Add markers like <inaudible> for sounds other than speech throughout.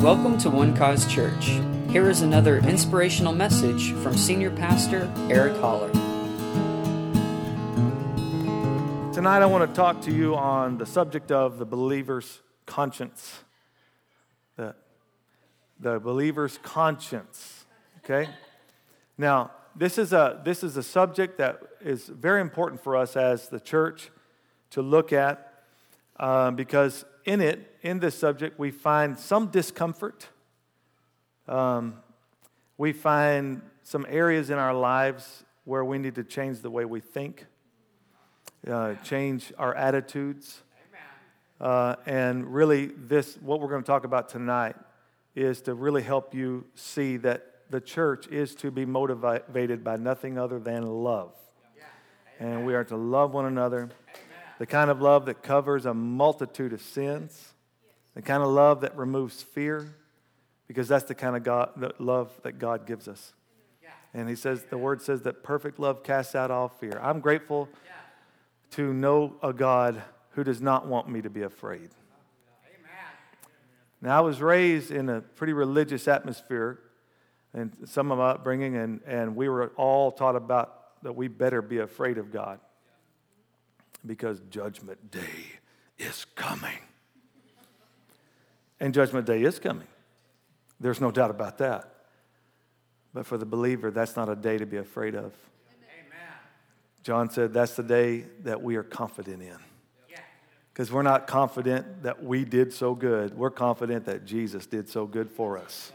Welcome to One Cause Church. Here is another inspirational message from Senior Pastor Eric Holler. Tonight, I want to talk to you on the subject of the believer's conscience. The, the believer's conscience. Okay? Now, this is, a, this is a subject that is very important for us as the church to look at uh, because in it, in this subject, we find some discomfort. Um, we find some areas in our lives where we need to change the way we think, uh, change our attitudes. Uh, and really, this, what we're going to talk about tonight, is to really help you see that the church is to be motivated by nothing other than love. And we are to love one another the kind of love that covers a multitude of sins, the kind of love that removes fear, because that's the kind of God, the love that God gives us. And he says, the word says that perfect love casts out all fear. I'm grateful to know a God who does not want me to be afraid. Amen. Now, I was raised in a pretty religious atmosphere and some of my upbringing, and, and we were all taught about that we better be afraid of God because Judgment Day is coming. And Judgment Day is coming. There's no doubt about that. But for the believer, that's not a day to be afraid of. Amen. John said that's the day that we are confident in. Because we're not confident that we did so good. We're confident that Jesus did so good for us.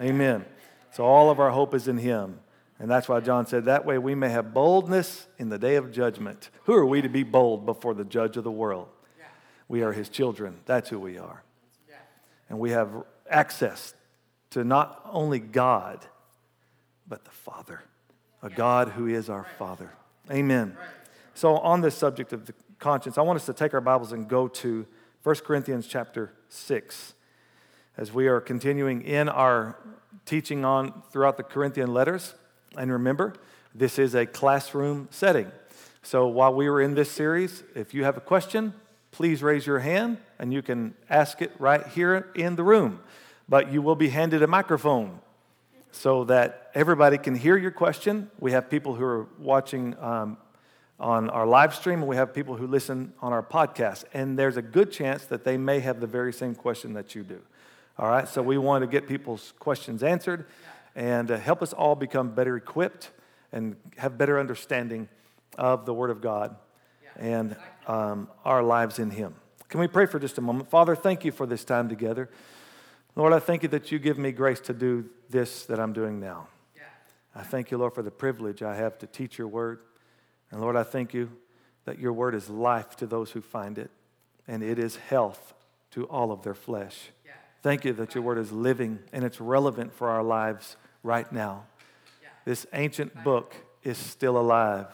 Amen. So all of our hope is in Him. And that's why John said, that way we may have boldness in the day of judgment. Who are we to be bold before the judge of the world? We are his children. That's who we are. And we have access to not only God, but the Father, a God who is our Father. Amen. So, on this subject of the conscience, I want us to take our Bibles and go to 1 Corinthians chapter 6 as we are continuing in our teaching on throughout the Corinthian letters. And remember, this is a classroom setting. So while we were in this series, if you have a question, please raise your hand and you can ask it right here in the room. But you will be handed a microphone so that everybody can hear your question. We have people who are watching um, on our live stream, and we have people who listen on our podcast. And there's a good chance that they may have the very same question that you do. All right, so we want to get people's questions answered and uh, help us all become better equipped and have better understanding of the Word of God and um, our lives in Him. Can we pray for just a moment? Father, thank you for this time together. Lord, I thank you that you give me grace to do this that I'm doing now. I thank you, Lord, for the privilege I have to teach your word. And Lord, I thank you that your word is life to those who find it, and it is health to all of their flesh. Thank you that your word is living and it's relevant for our lives right now. This ancient book is still alive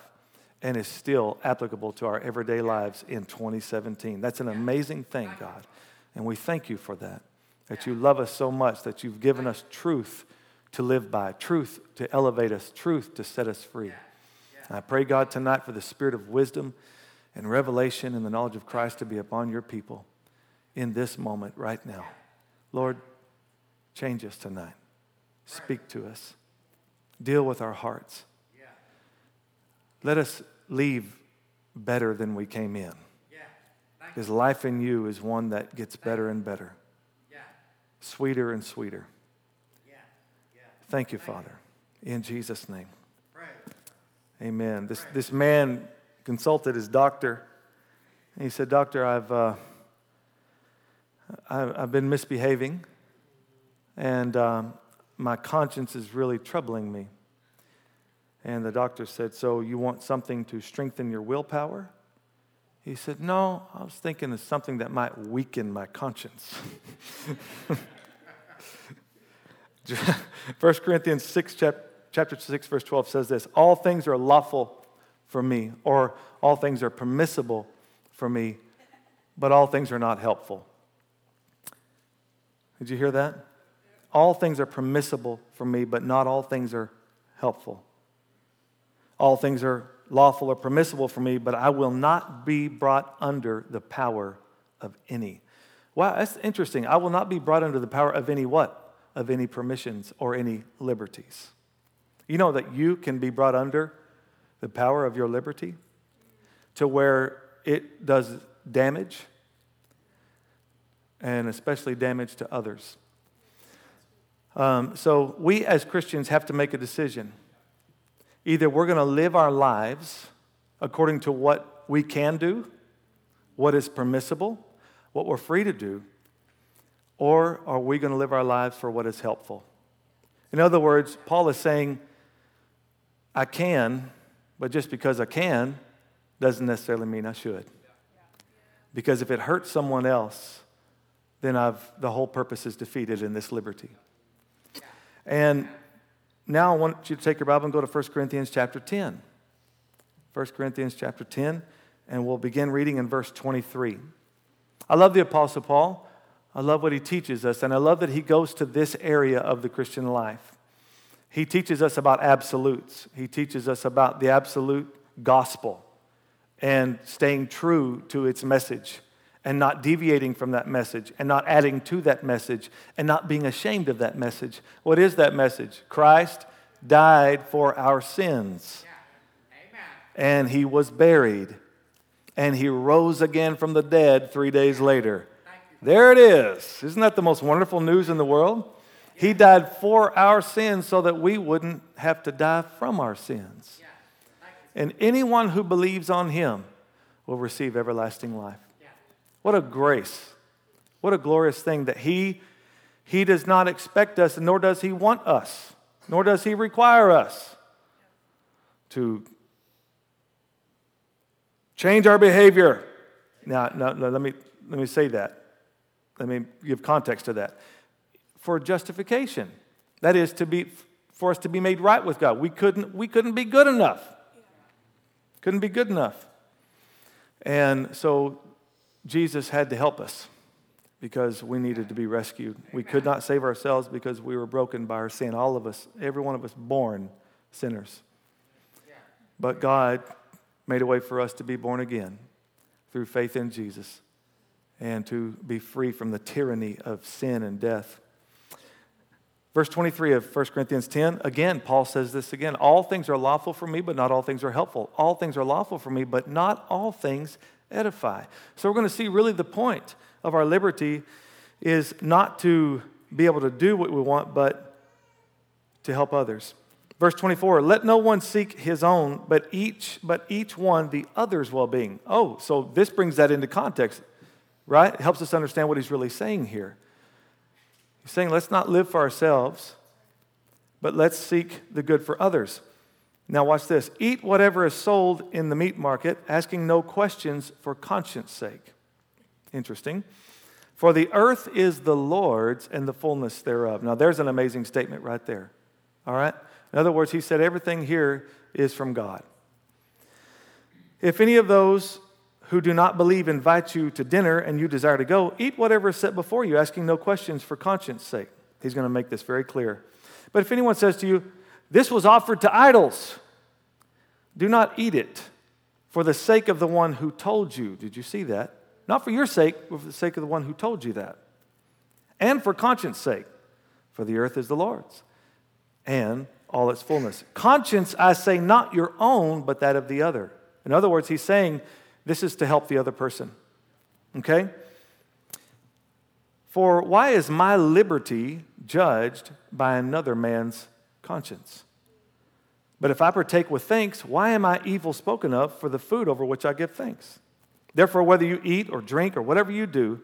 and is still applicable to our everyday lives in 2017. That's an amazing thing, God. And we thank you for that. That you love us so much that you've given us truth to live by, truth to elevate us, truth to set us free. And I pray, God, tonight for the spirit of wisdom and revelation and the knowledge of Christ to be upon your people in this moment right now. Lord, change us tonight. Speak to us. Deal with our hearts. Let us leave better than we came in. Because life in you is one that gets better and better, sweeter and sweeter. Yeah. Thank you, Father. In Jesus' name. Amen. This, this man consulted his doctor. he said, Doctor, I've, uh, I've been misbehaving, and um, my conscience is really troubling me. And the doctor said, So you want something to strengthen your willpower? He said, No, I was thinking of something that might weaken my conscience. <laughs> 1 Corinthians 6, chapter 6, verse 12 says this All things are lawful for me, or all things are permissible for me, but all things are not helpful. Did you hear that? All things are permissible for me, but not all things are helpful. All things are lawful or permissible for me, but I will not be brought under the power of any. Wow, that's interesting. I will not be brought under the power of any what? Of any permissions or any liberties. You know that you can be brought under the power of your liberty to where it does damage and especially damage to others. Um, so we as Christians have to make a decision. Either we're going to live our lives according to what we can do, what is permissible, what we're free to do, or are we going to live our lives for what is helpful? In other words, Paul is saying, I can, but just because I can doesn't necessarily mean I should. Because if it hurts someone else, then I've, the whole purpose is defeated in this liberty. And now I want you to take your Bible and go to 1 Corinthians chapter 10. 1 Corinthians chapter 10, and we'll begin reading in verse 23. I love the Apostle Paul. I love what he teaches us, and I love that he goes to this area of the Christian life. He teaches us about absolutes, he teaches us about the absolute gospel and staying true to its message and not deviating from that message and not adding to that message and not being ashamed of that message. What is that message? Christ died for our sins. And he was buried. And he rose again from the dead three days later. There it is. Isn't that the most wonderful news in the world? He died for our sins so that we wouldn't have to die from our sins. And anyone who believes on him will receive everlasting life. What a grace. What a glorious thing that He, he does not expect us, nor does He want us, nor does He require us to change our behavior. Now, let, me, let me say that. Let me give context to that. For justification, that is to be for us to be made right with God. We couldn't, we couldn't be good enough. Couldn't be good enough. And so Jesus had to help us because we needed to be rescued. We could not save ourselves because we were broken by our sin. All of us, every one of us, born sinners. But God made a way for us to be born again through faith in Jesus and to be free from the tyranny of sin and death. Verse 23 of 1 Corinthians 10, again, Paul says this again All things are lawful for me, but not all things are helpful. All things are lawful for me, but not all things edify. So we're going to see really the point of our liberty is not to be able to do what we want, but to help others. Verse 24, let no one seek his own, but each, but each one the other's well-being. Oh, so this brings that into context, right? It helps us understand what he's really saying here. He's saying, let's not live for ourselves, but let's seek the good for others. Now, watch this eat whatever is sold in the meat market, asking no questions for conscience sake. Interesting. For the earth is the Lord's and the fullness thereof. Now, there's an amazing statement right there. All right? In other words, he said everything here is from God. If any of those who do not believe invite you to dinner and you desire to go, eat whatever is set before you, asking no questions for conscience sake. He's going to make this very clear. But if anyone says to you, This was offered to idols, do not eat it for the sake of the one who told you. Did you see that? Not for your sake, but for the sake of the one who told you that. And for conscience sake, for the earth is the Lord's and all its fullness. Conscience, I say, not your own, but that of the other. In other words, he's saying this is to help the other person. Okay? For why is my liberty judged by another man's conscience? But if I partake with thanks, why am I evil spoken of for the food over which I give thanks? Therefore, whether you eat or drink or whatever you do,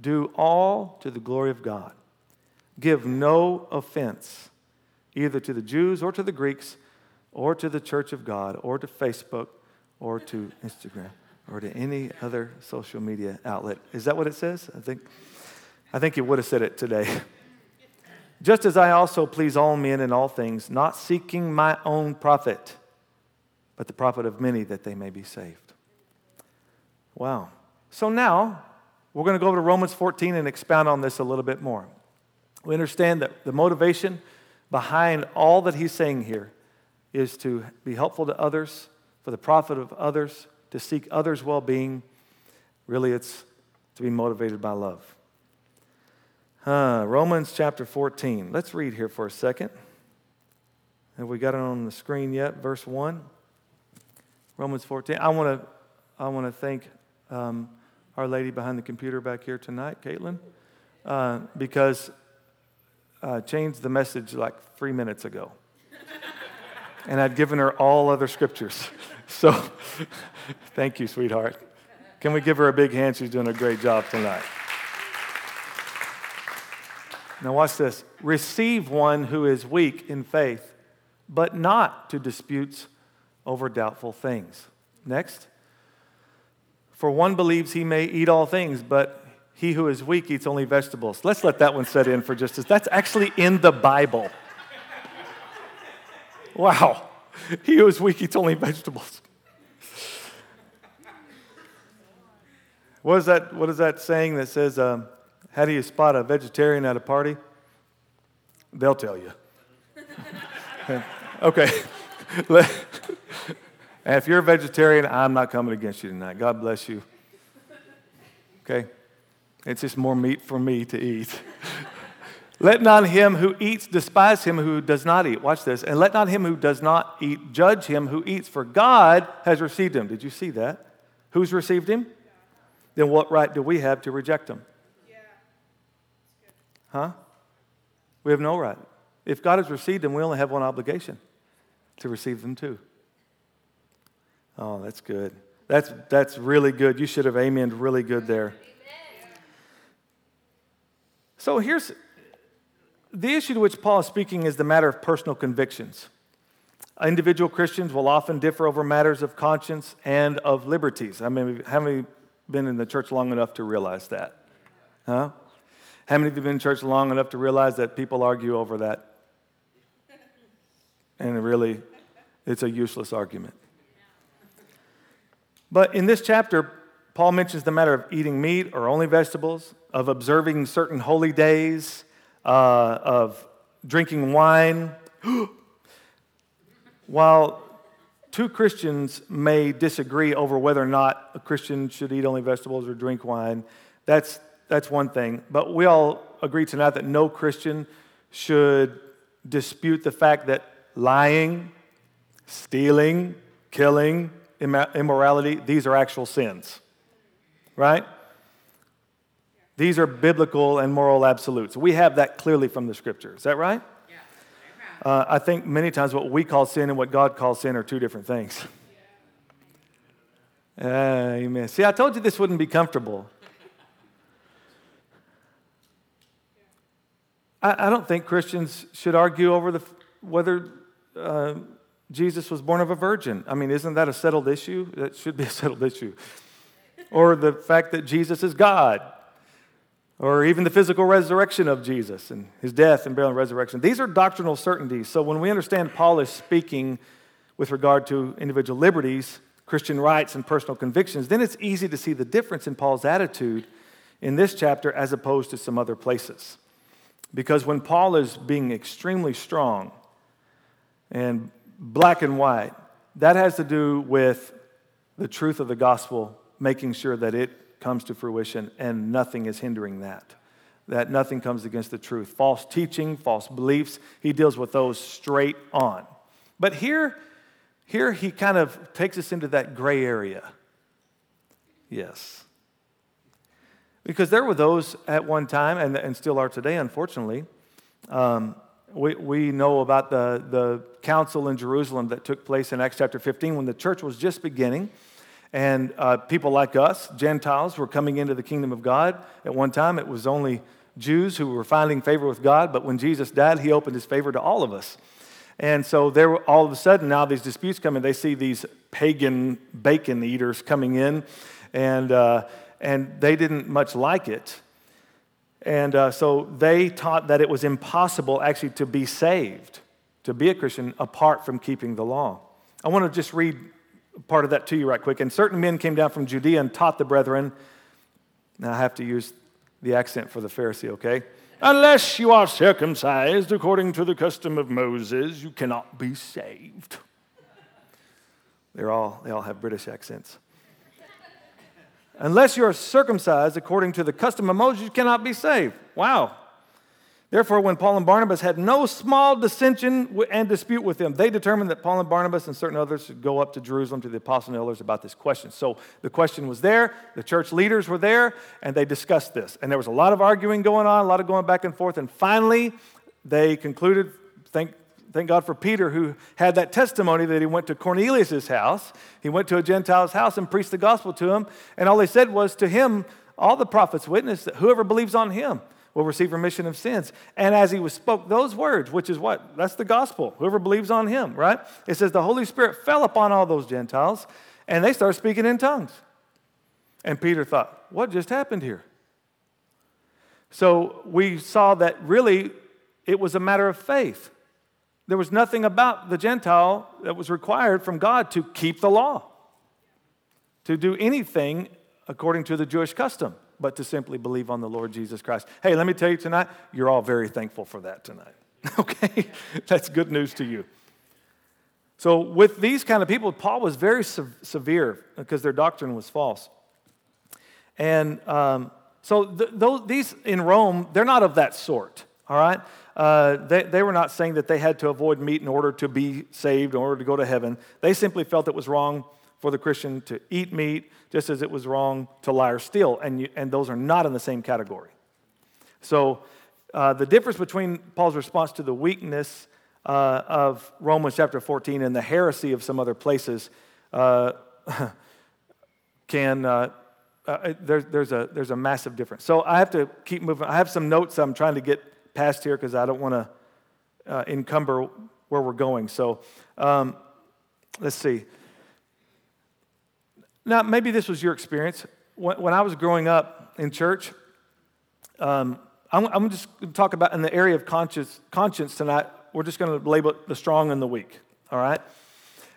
do all to the glory of God. Give no offense either to the Jews or to the Greeks or to the church of God or to Facebook or to Instagram or to any other social media outlet. Is that what it says? I think, I think you would have said it today. <laughs> Just as I also please all men in all things, not seeking my own profit, but the profit of many that they may be saved. Wow. So now we're going to go over to Romans 14 and expound on this a little bit more. We understand that the motivation behind all that he's saying here is to be helpful to others, for the profit of others, to seek others' well being. Really, it's to be motivated by love. Uh, Romans chapter 14. Let's read here for a second. Have we got it on the screen yet? Verse 1. Romans 14. I want to I want to thank um, our lady behind the computer back here tonight, Caitlin, uh, because I changed the message like three minutes ago. and I'd given her all other scriptures. <laughs> So <laughs> thank you, sweetheart. Can we give her a big hand? She's doing a great job tonight. Now, watch this. Receive one who is weak in faith, but not to disputes over doubtful things. Next. For one believes he may eat all things, but he who is weak eats only vegetables. Let's let that one set in for just a That's actually in the Bible. Wow. He who is weak eats only vegetables. What is that, what is that saying that says, um, how do you spot a vegetarian at a party? They'll tell you. <laughs> okay. and if you're a vegetarian, I'm not coming against you tonight. God bless you. Okay? It's just more meat for me to eat. <laughs> let not him who eats despise him who does not eat. Watch this. And let not him who does not eat judge him who eats, for God has received him. Did you see that? Who's received him? Then what right do we have to reject him? Huh? We have no right. If God has received them, we only have one obligation to receive them too. Oh, that's good. That's, that's really good. You should have amened really good there. So here's the issue to which Paul is speaking is the matter of personal convictions. Individual Christians will often differ over matters of conscience and of liberties. I mean, haven't you been in the church long enough to realize that? Huh? How many of you have been in church long enough to realize that people argue over that? And really, it's a useless argument. But in this chapter, Paul mentions the matter of eating meat or only vegetables, of observing certain holy days, uh, of drinking wine. <gasps> While two Christians may disagree over whether or not a Christian should eat only vegetables or drink wine, that's that's one thing. But we all agree tonight that no Christian should dispute the fact that lying, stealing, killing, immorality, these are actual sins. Right? These are biblical and moral absolutes. We have that clearly from the scripture. Is that right? Uh, I think many times what we call sin and what God calls sin are two different things. Uh, amen. See, I told you this wouldn't be comfortable. I, I don't think Christians should argue over the, whether uh, Jesus was born of a virgin. I mean, isn't that a settled issue? That should be a <laughs> settled issue. or the fact that Jesus is God. Or even the physical resurrection of Jesus and his death and burial and resurrection. These are doctrinal certainties. So when we understand Paul is speaking with regard to individual liberties, Christian rights, and personal convictions, then it's easy to see the difference in Paul's attitude in this chapter as opposed to some other places. Because when Paul is being extremely strong and black and white, that has to do with the truth of the gospel, making sure that it comes to fruition and nothing is hindering that. That nothing comes against the truth. False teaching, false beliefs, he deals with those straight on. But here, here he kind of takes us into that gray area. Yes. Because there were those at one time, and, and still are today, unfortunately. Um, we, we know about the, the council in Jerusalem that took place in Acts chapter 15 when the church was just beginning. And uh, people like us, Gentiles, were coming into the kingdom of God. At one time, it was only Jews who were finding favor with God, but when Jesus died, he opened his favor to all of us. And so there, were all of a sudden, now these disputes come in. They see these pagan bacon eaters coming in, and uh, and they didn't much like it. And uh, so they taught that it was impossible actually to be saved, to be a Christian, apart from keeping the law. I want to just read part of that to you right quick. And certain men came down from Judea and taught the brethren. Now I have to use the accent for the Pharisee, okay? Unless you are circumcised according to the custom of Moses, you cannot be saved. They're all, they all have British accents. Unless you are circumcised according to the custom of Moses, you cannot be saved. Wow. Therefore, when Paul and Barnabas had no small dissension and dispute with them, they determined that Paul and Barnabas and certain others should go up to Jerusalem to the apostles and elders about this question. So the question was there, the church leaders were there, and they discussed this. And there was a lot of arguing going on, a lot of going back and forth, and finally they concluded, thank, thank God for Peter, who had that testimony that he went to Cornelius' house. He went to a Gentile's house and preached the gospel to him, and all they said was to him, all the prophets witness that whoever believes on him will receive remission of sins. And as he was spoke those words, which is what? That's the gospel. Whoever believes on him, right? It says the Holy Spirit fell upon all those Gentiles and they started speaking in tongues. And Peter thought, what just happened here? So we saw that really it was a matter of faith. There was nothing about the Gentile that was required from God to keep the law, to do anything according to the Jewish custom but to simply believe on the Lord Jesus Christ. Hey, let me tell you tonight, you're all very thankful for that tonight. <laughs> okay? That's good news to you. So, with these kind of people, Paul was very se- severe because their doctrine was false. And um, so, th- these in Rome, they're not of that sort, all right? Uh, they, they were not saying that they had to avoid meat in order to be saved, in order to go to heaven. They simply felt it was wrong for the Christian to eat meat, just as it was wrong to lie or steal, and, you, and those are not in the same category. So, uh, the difference between Paul's response to the weakness uh, of Romans chapter 14 and the heresy of some other places uh, <laughs> can, uh, uh, there, there's, a, there's a massive difference. So, I have to keep moving. I have some notes I'm trying to get past here because I don't want to uh, encumber where we're going. So, um, let's see. Now, maybe this was your experience. When, I was growing up in church, um, I'm, I'm, just going to talk about in the area of conscience, conscience tonight. We're just going to label it the strong and the weak, all right?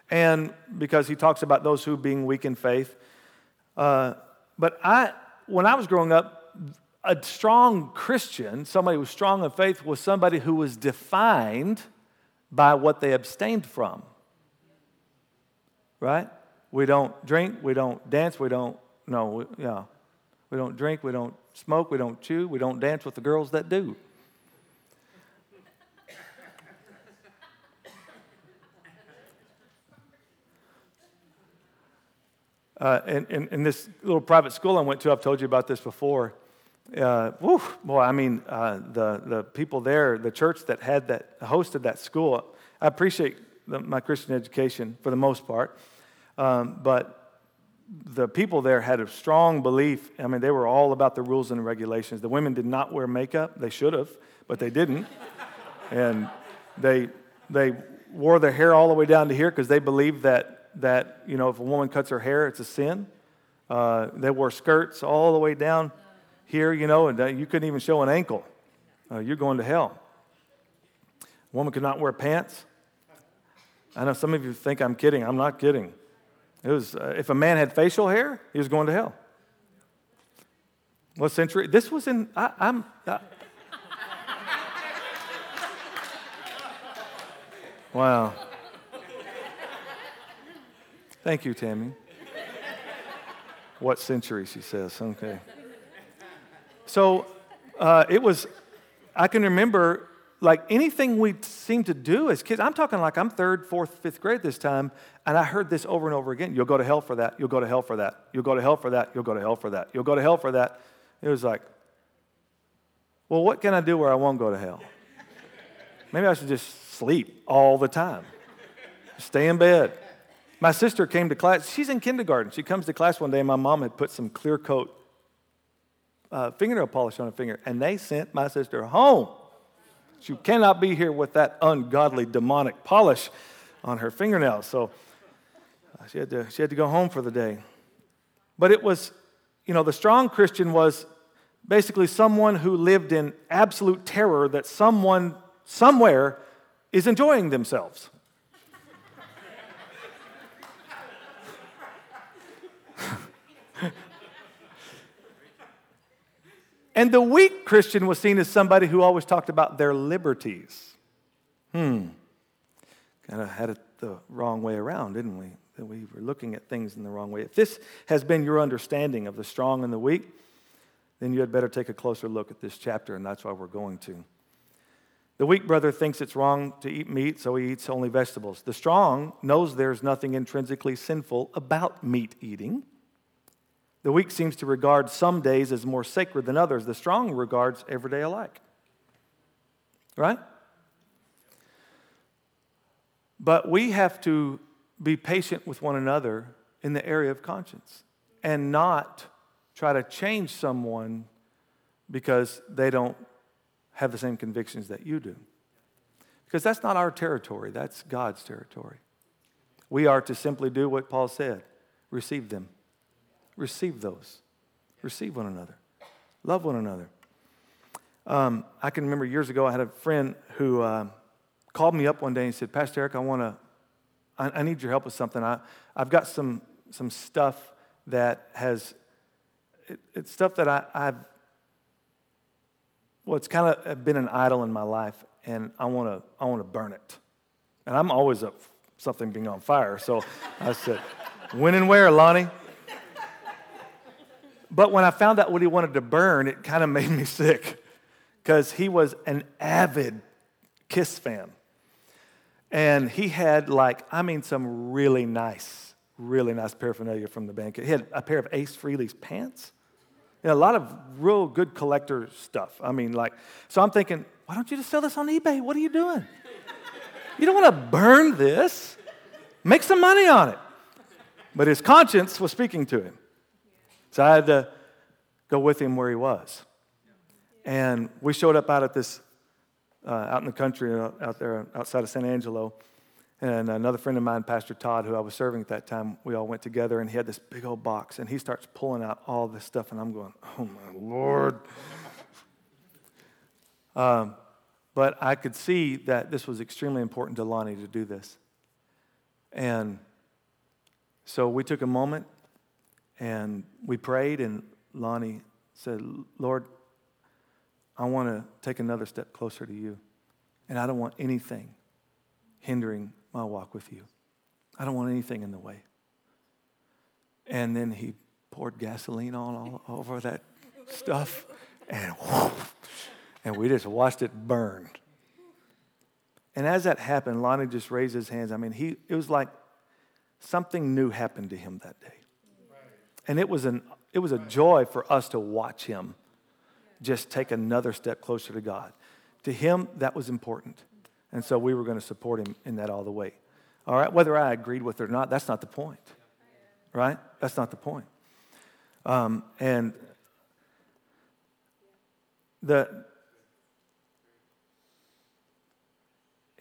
And because he talks about those who being weak in faith. Uh, but I, when I was growing up, a strong Christian, somebody who was strong in faith, was somebody who was defined by what they abstained from. Right? We don't drink, we don't dance, we don't, no, we, yeah. We don't drink, we don't smoke, we don't chew, we don't dance with the girls that do. Uh, in, in, in, this little private school I went to, I've told you about this before. Uh, whew, boy, I mean, uh, the, the people there, the church that had that, hosted that school, I appreciate the, my Christian education for the most part. Um, but the people there had a strong belief. I mean, they were all about the rules and regulations. The women did not wear makeup. They should have, but they didn't. <laughs> and they, they wore their hair all the way down to here because they believed that, that, you know, if a woman cuts her hair, it's a sin. Uh, they wore skirts all the way down here, you know, and you couldn't even show an ankle. Uh, you're going to hell. A woman could not wear pants. I know some of you think I'm kidding. I'm not kidding. It was, uh, if a man had facial hair, he was going to hell. What century? This was in, I, am wow. Thank you, Tammy. What century, she says. Okay. So uh, it was, I can remember like anything we seemed to do as kids, I'm talking like I'm third, fourth, fifth grade this time, and I heard this over and over again. You'll go to hell for that. You'll go to hell for that. You'll go to hell for that. You'll go to hell for that. You'll go to hell for that. It was like, well, what can I do where I won't go to hell? Maybe I should just sleep all the time, stay in bed. My sister came to class. She's in kindergarten. She comes to class one day, and my mom had put some clear coat uh, fingernail polish on her finger, and they sent my sister home. She cannot be here with that ungodly demonic polish on her fingernails. So uh, she had to, she had to go home for the day. But it was, you know, the strong Christian was basically someone who lived in absolute terror that someone somewhere is enjoying themselves. And the weak Christian was seen as somebody who always talked about their liberties. Hmm. Kind of had it the wrong way around, didn't we? That we were looking at things in the wrong way. If this has been your understanding of the strong and the weak, then you had better take a closer look at this chapter, and that's why we're going to. The weak brother thinks it's wrong to eat meat, so he eats only vegetables. The strong knows there's nothing intrinsically sinful about meat eating. The weak seems to regard some days as more sacred than others. The strong regards every day alike. Right? But we have to be patient with one another in the area of conscience and not try to change someone because they don't have the same convictions that you do. Because that's not our territory, that's God's territory. We are to simply do what Paul said receive them. Receive those. Receive one another. Love one another. Um, I can remember years ago, I had a friend who uh, called me up one day and said, Pastor Eric, I want to, I, I, need your help with something. I, I've got some, some stuff that has, it, it's stuff that I, I've, well, it's kind of been an idol in my life, and I want to, I want to burn it. And I'm always up something being on fire. So I said, when and where, Lonnie? But when I found out what he wanted to burn, it kind of <laughs> made me sick because he was an avid Kiss fan. And he had, like, I mean, some really nice, really nice paraphernalia from the band. He had a pair of Ace Frehley's pants. Know, a lot of real good collector stuff. I mean, like, so I'm thinking, why don't you just sell this on eBay? What are you doing? You don't want to burn this. Make some money on it. But his conscience was speaking to him. So I had to go with him where he was. And we showed up out at this, uh, out in the country, uh, out there outside of San Angelo. And another friend of mine, Pastor Todd, who I was serving at that time, we all went together and he had this big old box and he starts pulling out all this stuff. And I'm going, oh my Lord. <laughs> um, but I could see that this was extremely important to Lonnie to do this. And so we took a moment and we prayed, and Lonnie said, Lord, I want to take another step closer to you. And I don't want anything hindering my walk with you. I don't want anything in the way. And then he poured gasoline on all over that stuff, and and we just watched it burn. And as that happened, Lonnie just raised his hands. I mean, he, it was like something new happened to him that day. And it was, an, it was a joy for us to watch him just take another step closer to God. To him, that was important. And so we were going to support him in that all the way. All right, whether I agreed with it or not, that's not the point. Right? That's not the point. Um, and the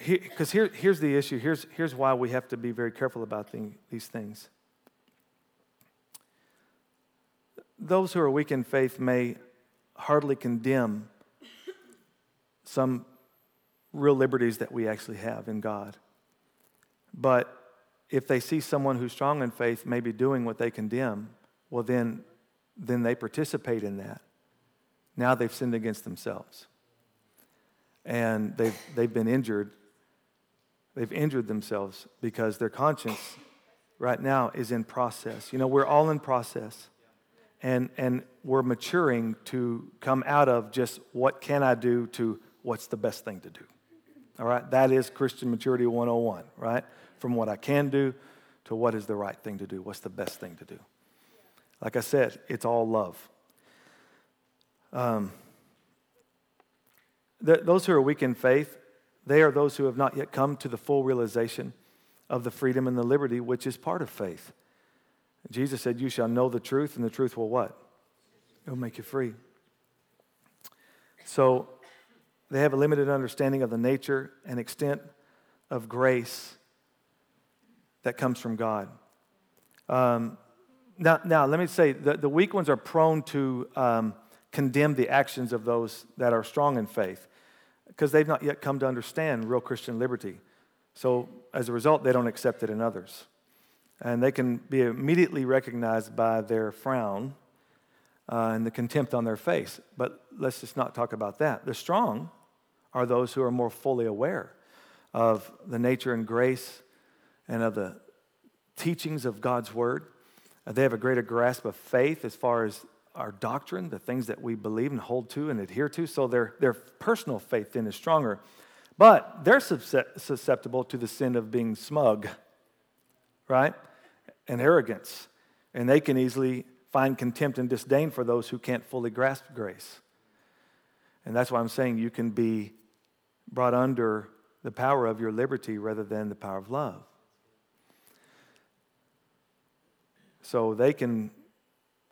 because here, here's the issue. Here's, here's why we have to be very careful about the, these things. Those who are weak in faith may hardly condemn some real liberties that we actually have in God. But if they see someone who's strong in faith maybe doing what they condemn, well, then, then they participate in that. Now they've sinned against themselves. And they've, they've been injured. They've injured themselves because their conscience right now is in process. You know, we're all in process and, and we're maturing to come out of just what can I do to what's the best thing to do. All right, that is Christian maturity 101, right? From what I can do to what is the right thing to do, what's the best thing to do. Like I said, it's all love. Um, the, those who are weak in faith, they are those who have not yet come to the full realization of the freedom and the liberty which is part of faith. Jesus said, You shall know the truth, and the truth will what? It'll make you free. So they have a limited understanding of the nature and extent of grace that comes from God. Um, now, now, let me say the, the weak ones are prone to um, condemn the actions of those that are strong in faith because they've not yet come to understand real Christian liberty. So, as a result, they don't accept it in others and they can be immediately recognized by their frown uh, and the contempt on their face. But let's just not talk about that. The strong are those who are more fully aware of the nature and grace and of the teachings of God's word. Uh, they have a greater grasp of faith as far as our doctrine, the things that we believe and hold to and adhere to. So their, their personal faith then is stronger. But they're susceptible to the sin of being smug, right? And arrogance. And they can easily find contempt and disdain for those who can't fully grasp grace. And that's why I'm saying you can be brought under the power of your liberty rather than the power of love. So they can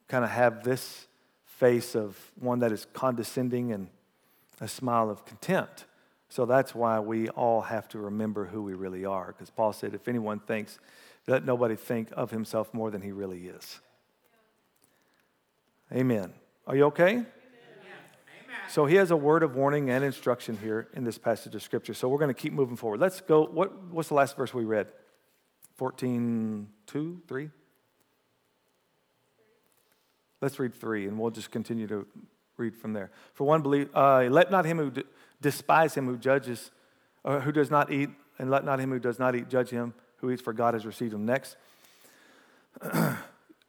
kind of have this face of one that is condescending and a smile of contempt. So that's why we all have to remember who we really are. Because Paul said, if anyone thinks, let nobody think of himself more than he really is. Amen. Are you okay? Amen. So he has a word of warning and instruction here in this passage of scripture. So we're going to keep moving forward. Let's go. What, what's the last verse we read? 14, 2, 3? Let's read 3, and we'll just continue to read from there. For one, believe, uh, let not him who d- despise him who judges, uh, who does not eat, and let not him who does not eat judge him who eats, for God has received him. Next, <clears throat>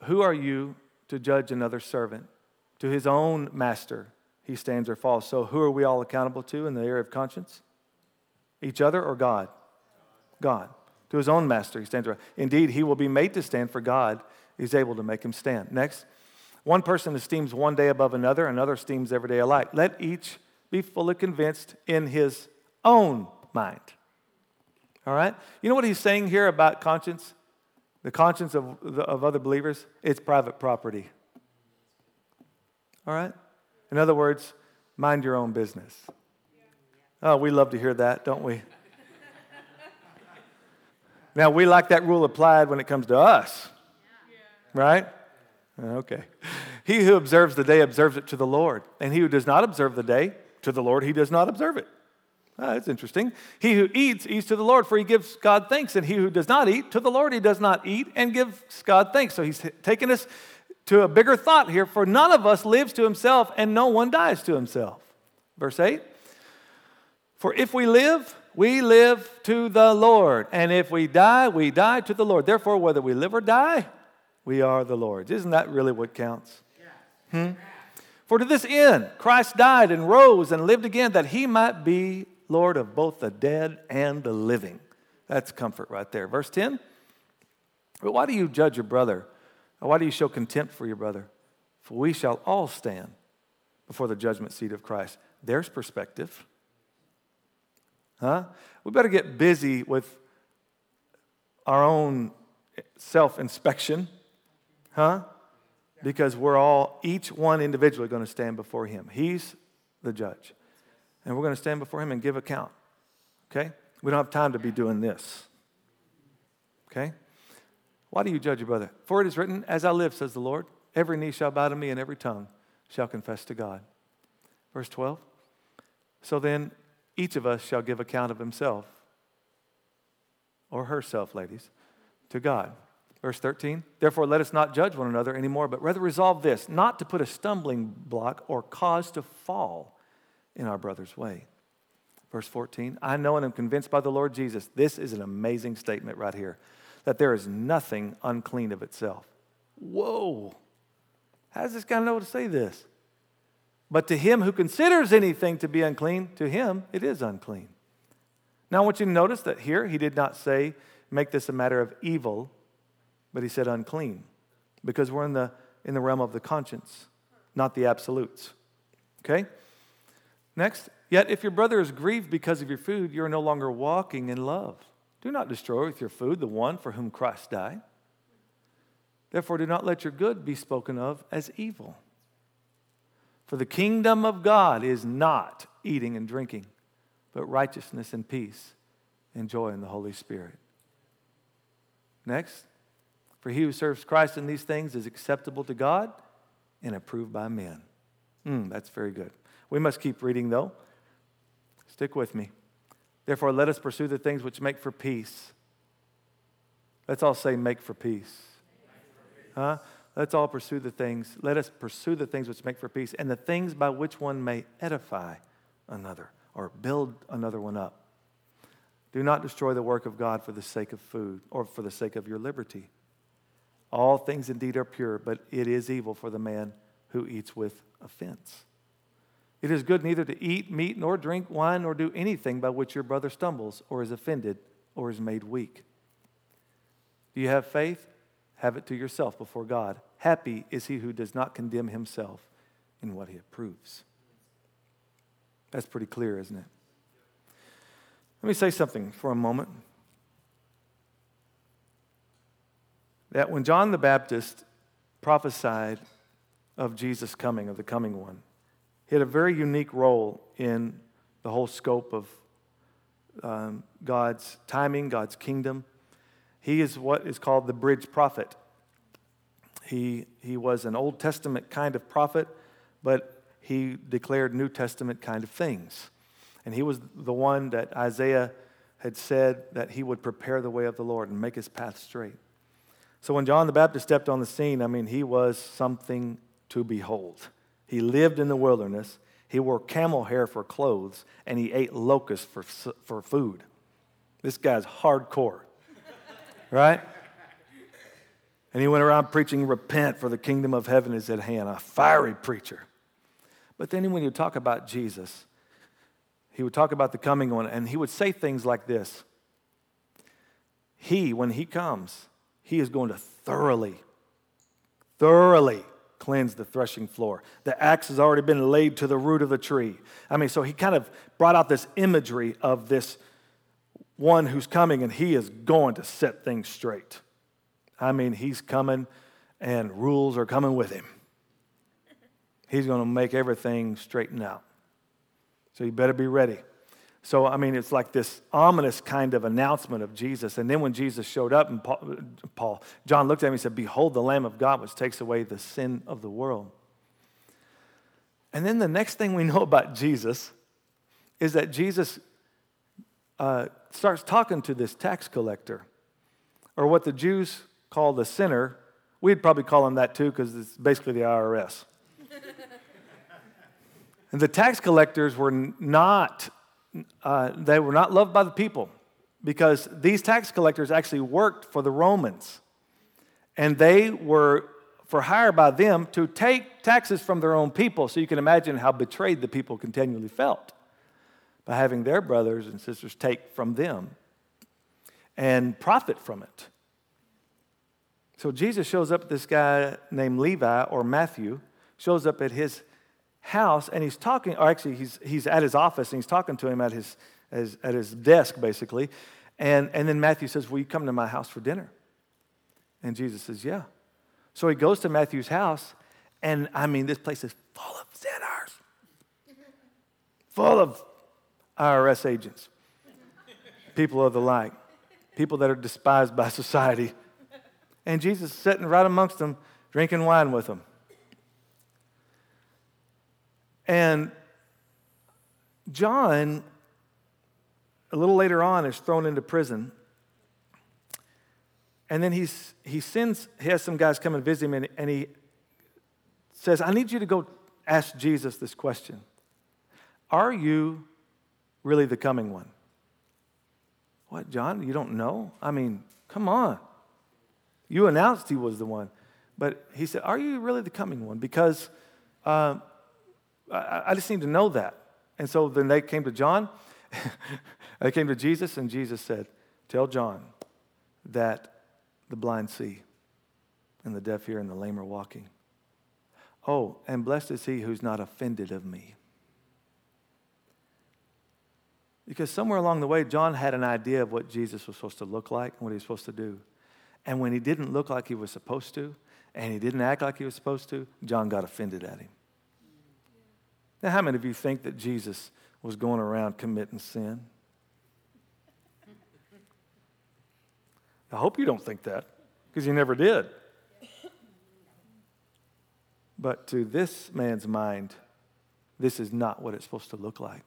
who are you to judge another servant? To his own master he stands or falls. So, who are we all accountable to in the area of conscience? Each other or God? God. To his own master he stands. Or... Falls. Indeed, he will be made to stand for God. is able to make him stand. Next, one person esteems one day above another, another esteems every day alike. Let each be fully convinced in his own mind. All right? You know what he's saying here about conscience? The conscience of, of other believers? It's private property. All right? In other words, mind your own business. Oh, we love to hear that, don't we? <laughs> now, we like that rule applied when it comes to us, right? Okay. He who observes the day observes it to the Lord, and he who does not observe the day to the Lord, he does not observe it. Ah, that's interesting. He who eats, eats to the Lord, for he gives God thanks. And he who does not eat, to the Lord he does not eat and gives God thanks. So he's taken us to a bigger thought here. For none of us lives to himself, and no one dies to himself. Verse 8 For if we live, we live to the Lord. And if we die, we die to the Lord. Therefore, whether we live or die, we are the Lord's. Isn't that really what counts? Hmm? For to this end, Christ died and rose and lived again that he might be Lord of both the dead and the living. That's comfort right there. Verse 10 But why do you judge your brother? Why do you show contempt for your brother? For we shall all stand before the judgment seat of Christ. There's perspective. Huh? We better get busy with our own self inspection Huh? Because we're all, each one individually, going to stand before Him. He's the judge. And we're going to stand before Him and give account. Okay? We don't have time to be doing this. Okay? Why do you judge your brother? For it is written, As I live, says the Lord, every knee shall bow to me, and every tongue shall confess to God. Verse 12. So then, each of us shall give account of himself or herself, ladies, to God. Verse 13, therefore let us not judge one another anymore, but rather resolve this, not to put a stumbling block or cause to fall in our brother's way. Verse 14, I know and am convinced by the Lord Jesus, this is an amazing statement right here, that there is nothing unclean of itself. Whoa, how does this guy know to say this? But to him who considers anything to be unclean, to him it is unclean. Now I want you to notice that here he did not say, make this a matter of evil but he said unclean because we're in the, in the realm of the conscience, not the absolutes. Okay? Next, yet if your brother is grieved because of your food, you are no longer walking in love. Do not destroy with your food the one for whom Christ died. Therefore, do not let your good be spoken of as evil. For the kingdom of God is not eating and drinking, but righteousness and peace and joy in the Holy Spirit. Next, for he who serves Christ in these things is acceptable to God and approved by men. Mm, that's very good. We must keep reading, though. Stick with me. Therefore, let us pursue the things which make for peace. Let's all say, make for peace. Huh? Let's all pursue the things. Let us pursue the things which make for peace and the things by which one may edify another or build another one up. Do not destroy the work of God for the sake of food or for the sake of your liberty. All things indeed are pure, but it is evil for the man who eats with offense. It is good neither to eat meat nor drink wine nor do anything by which your brother stumbles or is offended or is made weak. Do you have faith? Have it to yourself before God. Happy is he who does not condemn himself in what he approves. That's pretty clear, isn't it? Let me say something for a moment. That when John the Baptist prophesied of Jesus coming, of the coming one, he had a very unique role in the whole scope of um, God's timing, God's kingdom. He is what is called the bridge prophet. He, he was an Old Testament kind of prophet, but he declared New Testament kind of things. And he was the one that Isaiah had said that he would prepare the way of the Lord and make his path straight. So when John the Baptist stepped on the scene, I mean, he was something to behold. He lived in the wilderness, he wore camel hair for clothes, and he ate locusts for, for food. This guy's hardcore, right? And he went around preaching, Repent, for the kingdom of heaven is at hand, a fiery preacher. But then when you talk about Jesus, he would talk about the coming one, and he would say things like this He, when he comes, he is going to thoroughly, thoroughly cleanse the threshing floor. The axe has already been laid to the root of the tree. I mean, so he kind of brought out this imagery of this one who's coming and he is going to set things straight. I mean, he's coming and rules are coming with him. He's going to make everything straighten out. So you better be ready. So, I mean, it's like this ominous kind of announcement of Jesus. And then when Jesus showed up, and Paul, Paul, John looked at him and said, Behold, the Lamb of God, which takes away the sin of the world. And then the next thing we <laughs> know about Jesus is that Jesus uh, starts talking to this tax collector, or what the Jews call the sinner. We'd probably call him that too, because it's basically the IRS. <laughs> and the tax collectors were not uh, they were not loved by the people because these tax collectors actually worked for the Romans. And they were for hire by them to take taxes from their own people. So you can imagine how betrayed the people continually felt by having their brothers and sisters take from them and profit from it. So Jesus shows up, this guy named Levi or Matthew shows up at his house and he's talking, or actually, he's, he's at his office and he's talking to him at his, his, at his desk, basically. And, and then Matthew says, Will you come to my house for dinner? And Jesus says, Yeah. So he goes to Matthew's house, and I mean, this place is full of sinners, full of IRS agents, people of the like, people that are despised by society. And Jesus is sitting right amongst them, drinking wine with them. And John, a little later on, is thrown into prison. And then he's, he sends, he has some guys come and visit him, and, and he says, I need you to go ask Jesus this question Are you really the coming one? What, John? You don't know? I mean, come on. You announced he was the one. But he said, Are you really the coming one? Because uh, I, I just need to know that. And so then they came to John, <laughs> they came to Jesus, and Jesus said, Tell John that the blind see, and the deaf hear, and the lame are walking. Oh, and blessed is he who's not offended of me. Because somewhere along the way, John had an idea of what Jesus was supposed to look like and what he was supposed to do. And when he didn't look like he was supposed to, and he didn't act like he was supposed to, John got offended at him. Now, how many of you think that Jesus was going around committing sin? I hope you don't think that, because you never did. But to this man's mind, this is not what it's supposed to look like.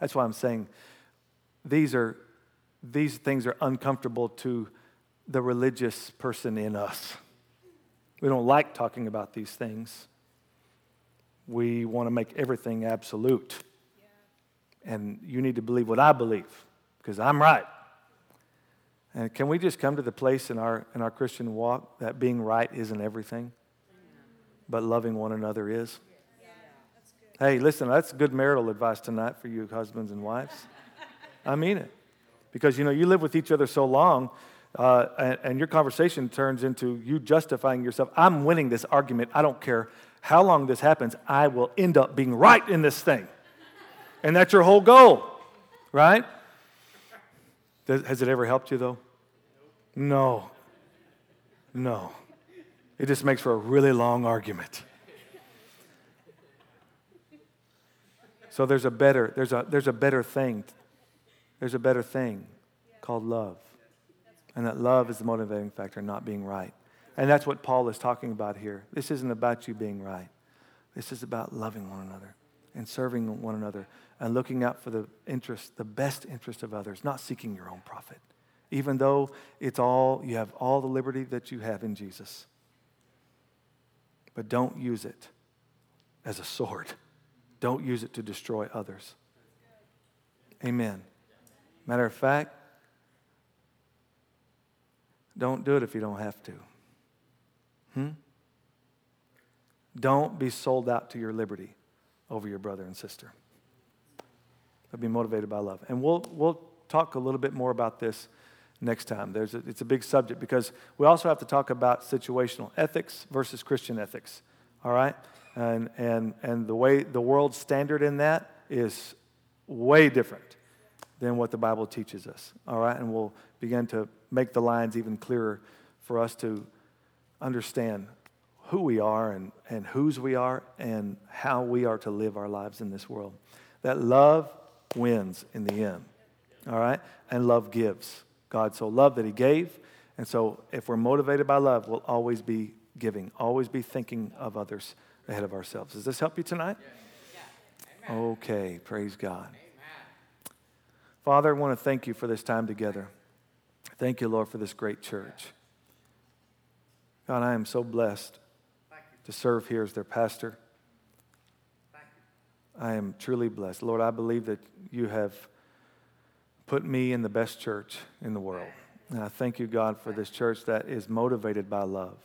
That's why I'm saying these are these things are uncomfortable to the religious person in us. We don't like talking about these things we want to make everything absolute. Yeah. And you need to believe what I believe because I'm right. And can we just come to the place in our, in our Christian walk that being right isn't everything, but loving one another is? Hey, listen, that's good marital advice tonight for you husbands and wives. I mean it. Because, you know, you live with each other so long, uh, and, and, your conversation turns into you justifying yourself. I'm winning this argument. I don't care how long this happens, I will end up being right in this thing. And that's your whole goal, right? Does, has it ever helped you, though? No. No. It just makes for a really long argument. So there's a better, there's a, there's a better thing. There's a better thing called love. And that love is the motivating factor, not being right. And that's what Paul is talking about here. This isn't about you being right. This is about loving one another and serving one another and looking out for the interest, the best interest of others, not seeking your own profit. Even though it's all, you have all the liberty that you have in Jesus. But don't use it as a sword. Don't use it to destroy others. Amen. Matter of fact, don't do it if you don't have to. Hmm? Don't be sold out to your liberty over your brother and sister. But be motivated by love. And we'll, we'll talk a little bit more about this next time. There's a, it's a big subject because we also have to talk about situational ethics versus Christian ethics. All right? And, and, and the way the world's standard in that is way different than what the Bible teaches us. All right? And we'll begin to make the lines even clearer for us to understand who we are and, and whose we are and how we are to live our lives in this world. That love wins in the end. All right? And love gives. God so loved that he gave. And so if we're motivated by love, we'll always be giving, always be thinking of others ahead of ourselves. Does this help you tonight? Yeah. Okay, praise God. Amen. Father, I want to thank you for this time together. Thank you, Lord, for this great church. God, I am so blessed to serve here as their pastor. I am truly blessed. Lord, I believe that you have put me in the best church in the world. And I thank you, God, for this church that is motivated by love.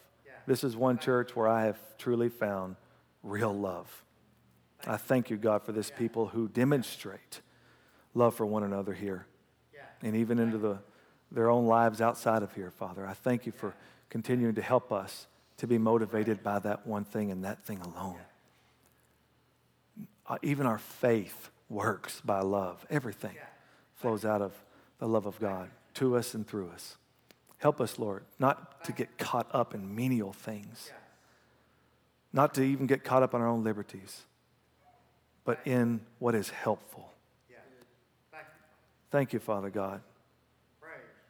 This is one church where I have truly found real love. I thank you, God, for this people who demonstrate love for one another here and even into the, their own lives outside of here, Father. I thank you for continuing to help us to be motivated by that one thing and that thing alone. Uh, even our faith works by love. Everything flows out of the love of God to us and through us. Help us, Lord, not to get caught up in menial things, not to even get caught up on our own liberties, but in what is helpful. Thank you, Father God,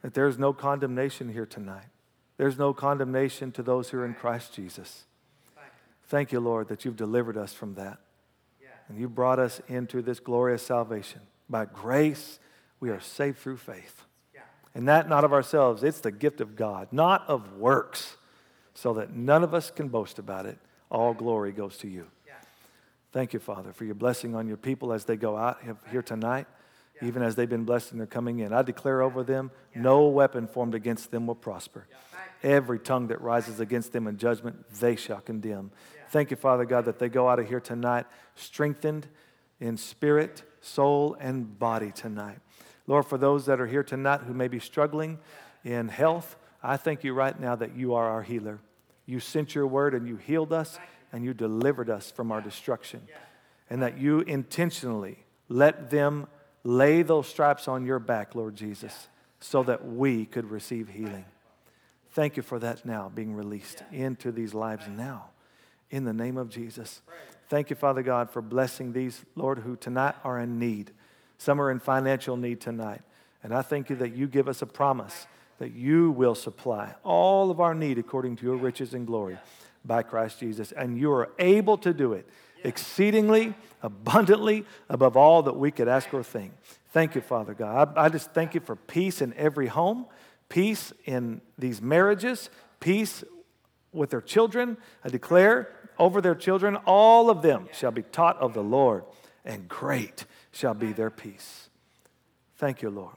that there's no condemnation here tonight. There's no condemnation to those who are in Christ Jesus. Thank you, Lord, that you've delivered us from that. And you brought us into this glorious salvation. By grace, we are saved through faith. And that not of ourselves, it's the gift of God, not of works, so that none of us can boast about it. All glory goes to you. Thank you, Father, for your blessing on your people as they go out here tonight, even as they've been blessed and they're coming in. I declare over them no weapon formed against them will prosper. Every tongue that rises against them in judgment, they shall condemn. Thank you, Father God, that they go out of here tonight strengthened in spirit, soul, and body tonight. Lord, for those that are here tonight who may be struggling in health, I thank you right now that you are our healer. You sent your word and you healed us and you delivered us from our destruction. And that you intentionally let them lay those stripes on your back, Lord Jesus, so that we could receive healing. Thank you for that now being released into these lives now. In the name of Jesus. Thank you, Father God, for blessing these, Lord, who tonight are in need. Some are in financial need tonight. And I thank you that you give us a promise that you will supply all of our need according to your riches and glory by Christ Jesus. And you are able to do it exceedingly, abundantly, above all that we could ask or think. Thank you, Father God. I, I just thank you for peace in every home, peace in these marriages, peace with their children. I declare over their children, all of them shall be taught of the Lord, and great shall be their peace. Thank you, Lord.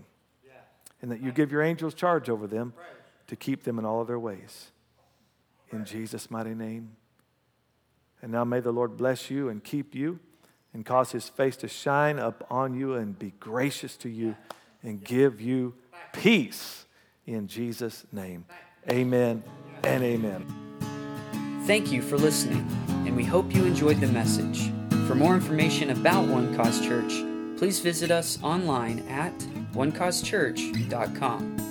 And that you give your angels charge over them to keep them in all of their ways. In Jesus' mighty name. And now may the Lord bless you and keep you. and cause his face to shine upon you and be gracious to you and give you peace in Jesus' name. Amen and amen. Thank you for listening, and we hope you enjoyed the message. For more information about One Cause Church, please visit us online at onecausechurch.com.